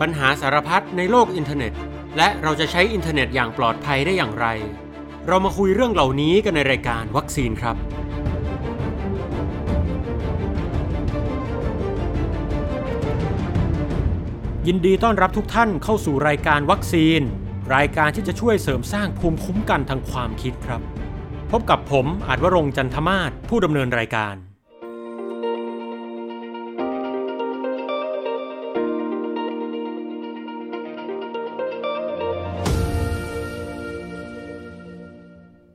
ปัญหาสารพัดในโลกอินเทอร์เน็ต และเราจะใช้อินเทอร์เน็ตอย่างปลอดภัยได้อย่างไร เรามาคุยเรื่องเหล่านี้กันในรายการวัคซีนครับ ยินดีต้อนรับทุกท่านเข้าสู่รายการวัคซีน รายการที่จะช่วยเสริมสร้างภูมิคุ้มกันทางความคิดครับ พบกับผมอาจวรงค์ จันทมาศผู้ดำเนินรายการ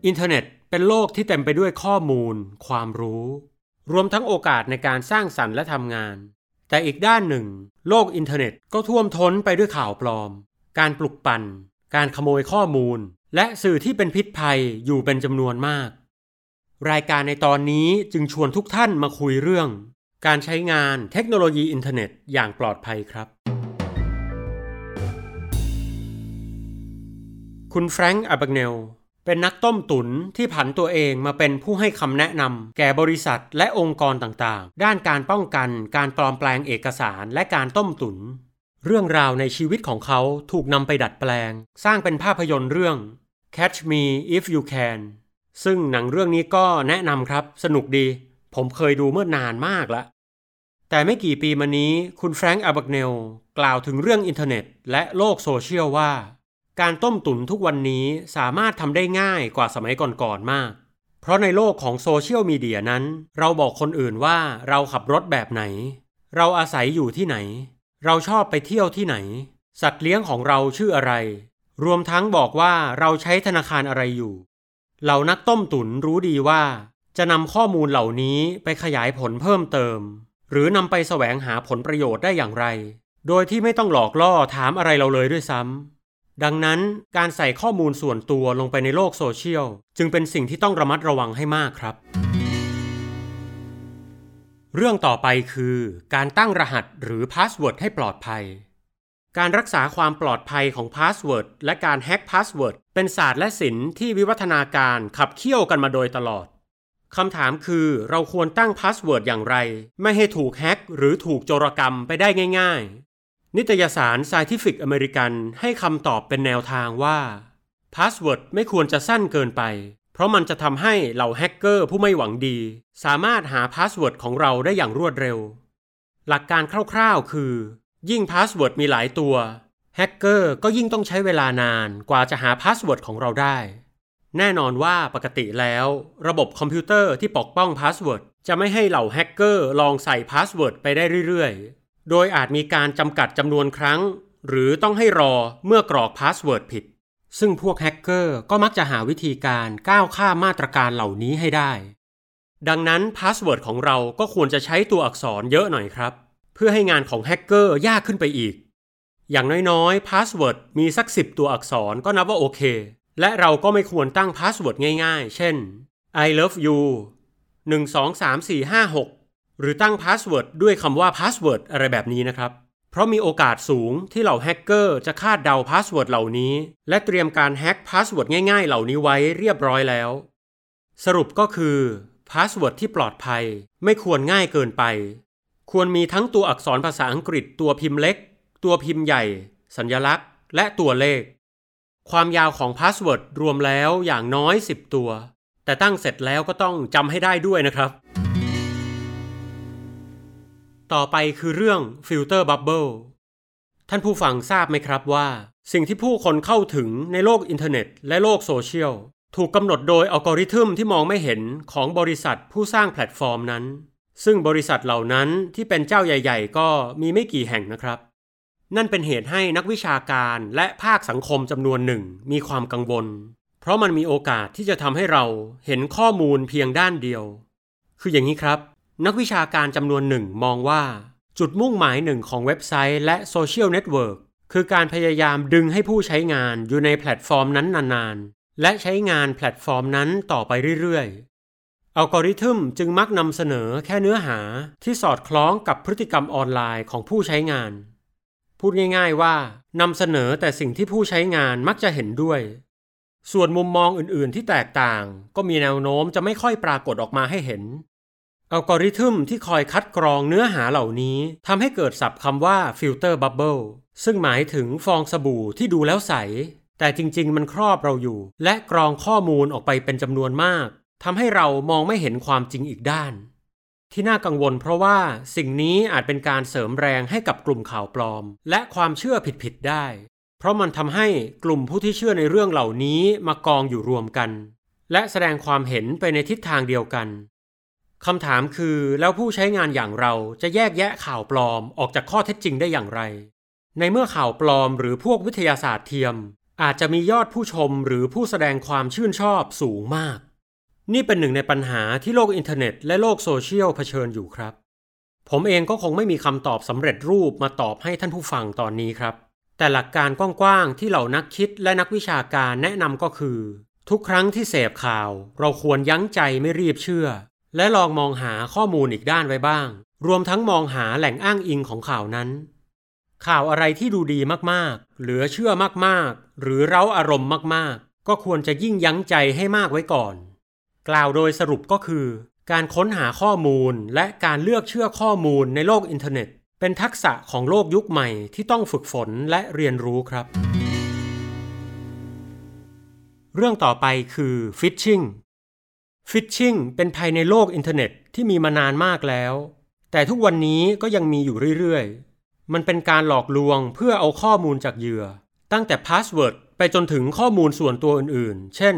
อินเทอร์เน็ตเป็นโลกที่เต็มไปด้วยข้อมูล ความรู้ รวมทั้งโอกาสในการสร้างสรรค์และทำงาน แต่อีกด้านหนึ่ง โลกอินเทอร์เน็ตก็ท่วมท้นไปด้วยข่าวปลอม การปลุกปั่น การขโมยข้อมูล และสื่อที่เป็นพิษภัยอยู่เป็นจำนวนมาก รายการในตอนนี้จึงชวนทุกท่านมาคุยเรื่อง การใช้งานเทคโนโลยีอินเทอร์เน็ตอย่างปลอดภัยครับ คุณแฟรงค์อับเนล เป็นนักต้มตุ๋นที่ผันตัวเองมาเป็นผู้ให้คำแนะนำแก่บริษัทและองค์กรต่างๆ ด้านการป้องกันการปลอมแปลงเอกสารและการต้มตุ๋น เรื่องราวในชีวิตของเขาถูกนำไปดัดแปลง สร้างเป็นภาพยนตร์เรื่อง Catch Me If You Can ซึ่งหนังเรื่องนี้ก็แนะนำครับ สนุกดี ผมเคยดูเมื่อนานมากละแต่ไม่กี่ปีมานี้คุณแฟรงค์อับเนลกล่าวถึงเรื่องอินเทอร์เน็ต และโลกโซเชียลว่า การต้มตุ๋นทุกวันนี้สามารถทำได้ง่ายกว่าสมัยก่อนๆมาก เพราะในโลกของโซเชียลมีเดียนั้น เราบอกคนอื่นว่าเราขับรถแบบไหน เราอาศัยอยู่ที่ไหน เราชอบไปเที่ยวที่ไหน สัตว์เลี้ยงของเราชื่ออะไร รวมทั้งบอกว่าเราใช้ธนาคารอะไรอยู่ เหล่านักต้มตุ๋นรู้ดีว่า จะนำข้อมูลเหล่านี้ไปขยายผลเพิ่มเติม หรือนำไปแสวงหาผลประโยชน์ได้อย่างไร โดยที่ไม่ต้องหลอกล่อถามอะไรเราเลยด้วยซ้ำ ดังนั้นการใส่ข้อมูลส่วนตัวลงไปในโลกโซเชียล จึงเป็นสิ่งที่ต้องระมัดระวังให้มากครับ เรื่องต่อไปคือ การตั้งรหัสหรือพาสเวิร์ดให้ปลอดภัย การรักษาความปลอดภัยของพาสเวิร์ดและการแฮ็กพาสเวิร์ดเป็นศาสตร์และศิลป์ที่วิวัฒนาการขับเคี่ยวกันมาโดยตลอดคำถามคือเราควรตั้งพาสเวิร์ดอย่างไร ไม่ให้ถูกแฮ็กหรือถูกโจรกรรมไปได้ง่าย นิตยสาร Scientific American ให้คำตอบเป็นแนวทางว่าพาสเวิร์ดไม่ควรจะสั้นเกินไป เพราะมันจะทำให้เหล่าแฮกเกอร์ผู้ไม่หวังดี สามารถหาพาสเวิร์ดของเราได้อย่างรวดเร็ว หลักการคร่าวๆ คือ ยิ่งพาสเวิร์ดมีหลายตัวแฮกเกอร์ก็ยิ่งต้องใช้เวลานานกว่าจะหาพาสเวิร์ดของเราได้ แน่นอนว่าปกติแล้ว ระบบคอมพิวเตอร์ที่ปกป้องพาสเวิร์ดจะไม่ให้เหล่าแฮกเกอร์ลองใส่พาสเวิร์ดไปได้เรื่อยๆ โดยอาจมีการจำกัดจำนวนครั้ง หรือต้องให้รอเมื่อกรอกพาสเวิร์ดผิด ซึ่งพวกแฮกเกอร์ก็มักจะหาวิธีการก้าวข้ามมาตรการเหล่านี้ให้ได้ ดังนั้นพาสเวิร์ดของเราก็ควรจะใช้ตัวอักษรเยอะหน่อยครับ เพื่อให้งานของแฮกเกอร์ยากขึ้นไปอีก อย่างน้อยๆพาสเวิร์ดมีสักสิบตัวอักษรก็นับว่าโอเค และเราก็ไม่ควรตั้งพาสเวิร์ดง่ายๆ เช่น I love you 1 2 3 4 5 6 หรือตั้งพาสเวิร์ดด้วยคำว่า password อะไรแบบนี้นะครับ เพราะมีโอกาสสูงที่เหล่าแฮกเกอร์จะคาดเดาพาสเวิร์ดเหล่านี้ และเตรียมการแฮ็กพาสเวิร์ดง่ายๆ เหล่านี้ไว้เรียบร้อยแล้ว สรุปก็คือพาสเวิร์ดที่ปลอดภัยไม่ควรง่ายเกินไป ควรมีทั้งตัวอักษรภาษาอังกฤษตัวพิมพ์เล็ก ตัวพิมพ์ใหญ่ สัญลักษณ์ และตัวเลข ความยาวของพาสเวิร์ดรวมแล้วอย่างน้อย 10 ตัว แต่ตั้งเสร็จแล้วก็ต้องจำให้ได้ด้วยนะครับ ต่อไปคือเรื่อง filter bubble ท่านผู้ฟังทราบไหมครับว่า สิ่งที่ผู้คนเข้าถึงในโลกอินเทอร์เน็ต และโลกโซเชียล ถูกกำหนดโดยอัลกอริทึมที่มองไม่เห็นของบริษัทผู้สร้างแพลตฟอร์มนั้น ซึ่งบริษัทเหล่านั้นที่เป็นเจ้าใหญ่ ๆ ก็มีไม่กี่แห่งนะครับ นั่นเป็นเหตุให้นักวิชาการและภาคสังคมจำนวนหนึ่งมีความกังวล เพราะมันมีโอกาสที่จะทำให้เราเห็นข้อมูลเพียงด้านเดียว คืออย่างนี้ครับ นักวิชาการจำนวนหนึ่งมองว่า จุดมุ่งหมายหนึ่งของเว็บไซต์และโซเชียลเน็ตเวิร์กคือการพยายามดึงให้ผู้ใช้งานอยู่ในแพลตฟอร์มนั้นนานๆ และใช้งานแพลตฟอร์มนั้นต่อไปเรื่อยๆ อัลกอริทึมจึงมักนำเสนอแค่เนื้อหาที่สอดคล้องกับพฤติกรรมออนไลน์ของผู้ใช้งาน พูดง่ายๆว่านำเสนอแต่สิ่งที่ผู้ใช้งานมักจะเห็นด้วย ส่วนมุมมองอื่นๆที่แตกต่าง ก็มีแนวโน้มจะไม่ค่อยปรากฏออกมาให้เห็น อัลกอริทึมที่คอยคัดกรองเนื้อหาเหล่านี้ทำให้เกิดศัพท์คำว่า filter bubble ซึ่งหมายถึงฟองสบู่ที่ดูแล้วใส แต่จริงๆ มันครอบเราอยู่ และกรองข้อมูลออกไปเป็นจำนวนมากทำให้เรามองไม่เห็นความจริงอีกด้าน ที่น่ากังวลเพราะว่าสิ่งนี้อาจเป็นการเสริมแรงให้กับกลุ่มข่าวปลอม และความเชื่อผิดๆได้ เพราะมันทำให้กลุ่มผู้ที่เชื่อในเรื่องเหล่านี้มากองอยู่รวมกัน และแสดงความเห็นไปในทิศทางเดียวกัน คำถามคือแล้วผู้ใช้งานอย่างเราจะแยกแยะข่าวปลอมออกจากข้อเท็จจริงได้อย่างไร ในเมื่อข่าวปลอมหรือพวกวิทยาศาสตร์เทียม อาจจะมียอดผู้ชมหรือผู้แสดงความชื่นชอบสูงมาก นี่เป็นหนึ่งในปัญหาที่โลกอินเทอร์เน็ตและโลกโซเชียลเผชิญอยู่ครับ ผมเองก็คงไม่มีคำตอบสำเร็จรูปมาตอบให้ท่านผู้ฟังตอนนี้ครับ แต่หลักการกว้างๆที่เหล่านักคิดและนักวิชาการแนะนำก็คือ ทุกครั้งที่เสพข่าว เราควรยั้งใจไม่รีบเชื่อ และลองมองหาข้อมูลอีกด้านไว้บ้าง รวมทั้งมองหาแหล่งอ้างอิงของข่าวนั้น ข่าวอะไรที่ดูดีมากๆ เหลือเชื่อมากๆ หรือเร้าอารมณ์มากๆ ก็ควรจะยิ่งยั้งใจให้มากไว้ก่อน กล่าวโดยสรุปก็คือ การค้นหาข้อมูลและการเลือกเชื่อข้อมูลในโลกอินเทอร์เน็ต เป็นทักษะของโลกยุคใหม่ที่ต้องฝึกฝนและเรียนรู้ครับ เรื่องต่อไปคือฟิชชิง ฟิชชิงเป็นภัยในโลกอินเทอร์เน็ตที่มีมานานมากแล้ว แต่ทุกวันนี้ก็ยังมีอยู่เรื่อยๆ มันเป็นการหลอกลวงเพื่อเอาข้อมูลจากเหยื่อ ตั้งแต่พาสเวิร์ดไปจนถึงข้อมูลส่วนตัวอื่นๆ เช่น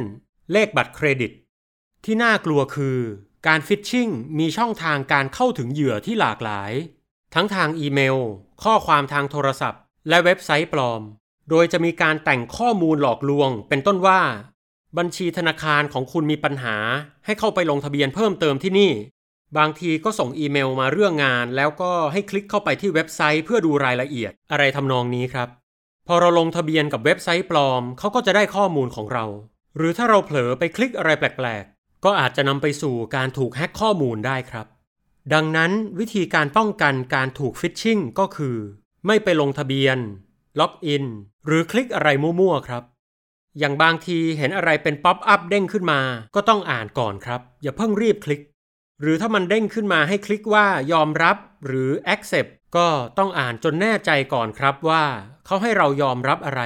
เลขบัตรเครดิต ที่น่ากลัวคือ การฟิชชิงมีช่องทางการเข้าถึงเหยื่อที่หลากหลาย ทั้งทางอีเมล ข้อความทางโทรศัพท์ และเว็บไซต์ปลอม โดยจะมีการแต่งข้อมูลหลอกลวง เป็นต้นว่า บัญชีธนาคารของคุณมีปัญหา ให้เข้าไปลงทะเบียนเพิ่มเติมที่นี่ บางทีก็ส่งอีเมลมาเรื่องงาน แล้วก็ให้คลิกเข้าไปที่เว็บไซต์เพื่อดูรายละเอียดอะไรทำนองนี้ครับ พอเราลงทะเบียนกับเว็บไซต์ปลอมเขาก็จะได้ข้อมูลของเรา หรือถ้าเราเผลอไปคลิกอะไรแปลกๆ ก็อาจจะนำไปสู่การถูกแฮ็กข้อมูลได้ครับ ดังนั้นวิธีการป้องกันการถูกฟิชชิงก็คือ ไม่ไปลงทะเบียน ล็อกอิน หรือคลิกอะไรมั่วๆครับ อย่างบางทีเห็นอะไรเป็นป๊อปอัพเด้งขึ้นมา ก็ต้องอ่านก่อนครับ อย่าเพิ่งรีบคลิก หรือถ้ามันเด้งขึ้นมาให้คลิกว่ายอมรับหรือ accept ก็ต้องอ่านจนแน่ใจก่อนครับว่า เขาให้เรายอมรับอะไร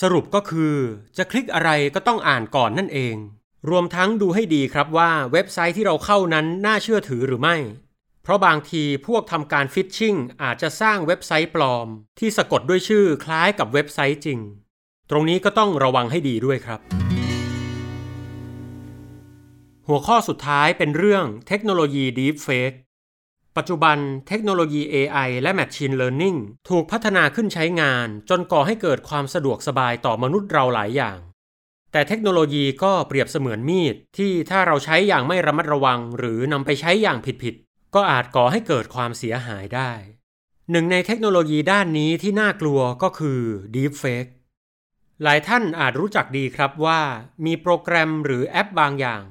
สรุปก็คือจะคลิกอะไรก็ต้องอ่านก่อนนั่นเอง รวมทั้งดูให้ดีครับว่าเว็บไซต์ที่เราเข้านั้นน่าเชื่อถือหรือไม่ เพราะบางทีพวกทำการฟิชชิงอาจจะสร้างเว็บไซต์ปลอม ที่สะกดด้วยชื่อคล้ายกับเว็บไซต์จริง ตรงนี้ก็ต้องระวังให้ดีด้วยครับ หัวข้อสุดท้ายเป็นเรื่องเทคโนโลยี Deepfake ปัจจุบันเทคโนโลยี AI และ Machine Learning ถูกพัฒนาขึ้นใช้งาน จนก่อให้เกิดความสะดวกสบายต่อมนุษย์เราหลายอย่าง แต่เทคโนโลยีก็เปรียบเสมือนมีด ที่ถ้าเราใช้อย่างไม่ระมัดระวัง หรือนำไปใช้อย่างผิดๆ ก็อาจก่อให้เกิดความเสียหายได้ หนึ่งในเทคโนโลยีด้านนี้ที่น่ากลัวก็คือ Deepfake หลายท่านอาจรู้จักดีครับว่ามีโปรแกรมหรือแอปบางอย่าง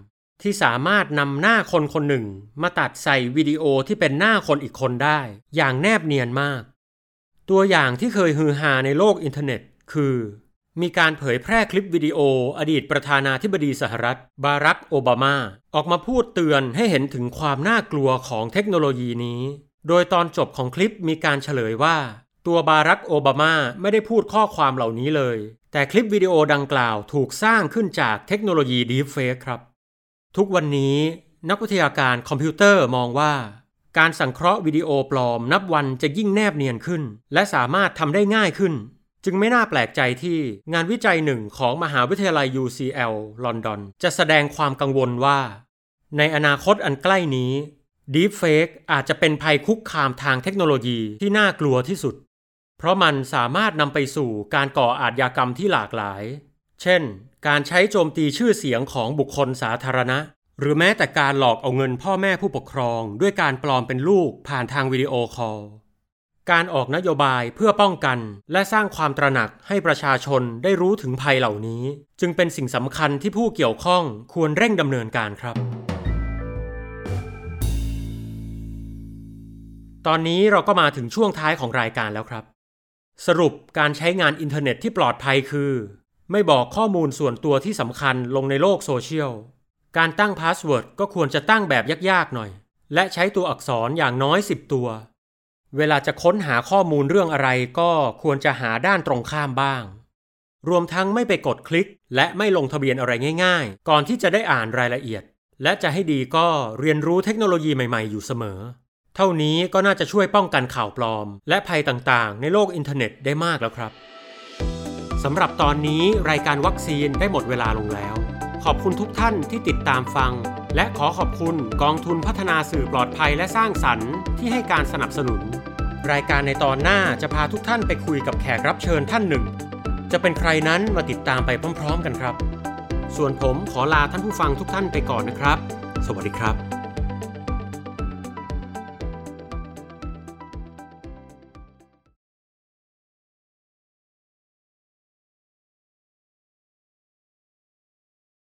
ที่สามารถนำหน้าคนคนหนึ่ง มาตัดใส่วิดีโอที่เป็นหน้าคนอีกคนได้ อย่างแนบเนียนมาก ตัวอย่างที่เคยฮือฮาในโลกอินเทอร์เน็ต คือ มีการเผยแพร่คลิปวิดีโอ อดีตประธานาธิบดีสหรัฐ บารักโอบามา ออกมาพูดเตือนให้เห็นถึงความน่ากลัวของเทคโนโลยีนี้ โดยตอนจบของคลิปมีการเฉลยว่าตัวบารักโอบามาไม่ได้พูดข้อความเหล่านี้เลย แต่คลิปวิดีโอดังกล่าวถูกสร้างขึ้นจากเทคโนโลยี Deepfake ครับ ทุกวันนี้นักวิทยาการคอมพิวเตอร์มองว่า การสังเคราะห์วิดีโอปลอมนับวันจะยิ่งแนบเนียนขึ้น และสามารถทำได้ง่ายขึ้น จึงไม่น่าแปลกใจที่งานวิจัยหนึ่งของมหาวิทยาลัย UCL ลอนดอน จะแสดงความกังวลว่า ในอนาคตอันใกล้นี้ Deepfake อาจจะเป็นภัยคุกคามทางเทคโนโลยีที่น่ากลัวที่สุด เพราะมันสามารถนำไปสู่การก่ออาชญากรรมที่หลากหลาย เช่น การใช้โจมตีชื่อเสียงของบุคคลสาธารณะ หรือแม้แต่การหลอกเอาเงินพ่อแม่ผู้ปกครอง ด้วยการปลอมเป็นลูกผ่านทางวิดีโอคอล การออกนโยบายเพื่อป้องกันและสร้างความตระหนักให้ประชาชนได้รู้ถึงภัยเหล่านี้ จึงเป็นสิ่งสำคัญที่ผู้เกี่ยวข้องควรเร่งดำเนินการครับตอนนี้เราก็มาถึงช่วงท้ายของรายการแล้วครับ สรุปการใช้งานอินเทอร์เน็ตที่ปลอดภัยคือ ไม่บอกข้อมูลส่วนตัวที่สำคัญลงในโลกโซเชียล การตั้งพาสเวิร์ดก็ควรจะตั้งแบบยากๆหน่อย และใช้ตัวอักษรอย่างน้อย 10 ตัว เวลาจะค้นหาข้อมูลเรื่องอะไรก็ควรจะหาด้านตรงข้ามบ้าง รวมทั้งไม่ไปกดคลิก และไม่ลงทะเบียนอะไรง่าย ๆ ก่อนที่จะได้อ่านรายละเอียด และจะให้ดีก็เรียนรู้เทคโนโลยีใหม่ ๆ อยู่เสมอ เท่านี้ก็น่าจะช่วยป้องกันข่าวปลอม และภัยต่างๆ ในโลกอินเทอร์เน็ตได้มากแล้วครับสำหรับตอนนี้รายการวัคซีนได้หมดเวลาลงแล้ว ขอบคุณทุกท่านที่ติดตามฟัง และขอขอบคุณกองทุนพัฒนาสื่อปลอดภัยและสร้างสรรค์ที่ให้การสนับสนุน รายการในตอนหน้าจะพาทุกท่านไปคุยกับแขกรับเชิญท่านหนึ่ง จะเป็นใครนั้นมาติดตามไปพร้อม ๆ กันครับ ส่วนผมขอลาท่านผู้ฟังทุกท่านไปก่อนนะครับ สวัสดีครับ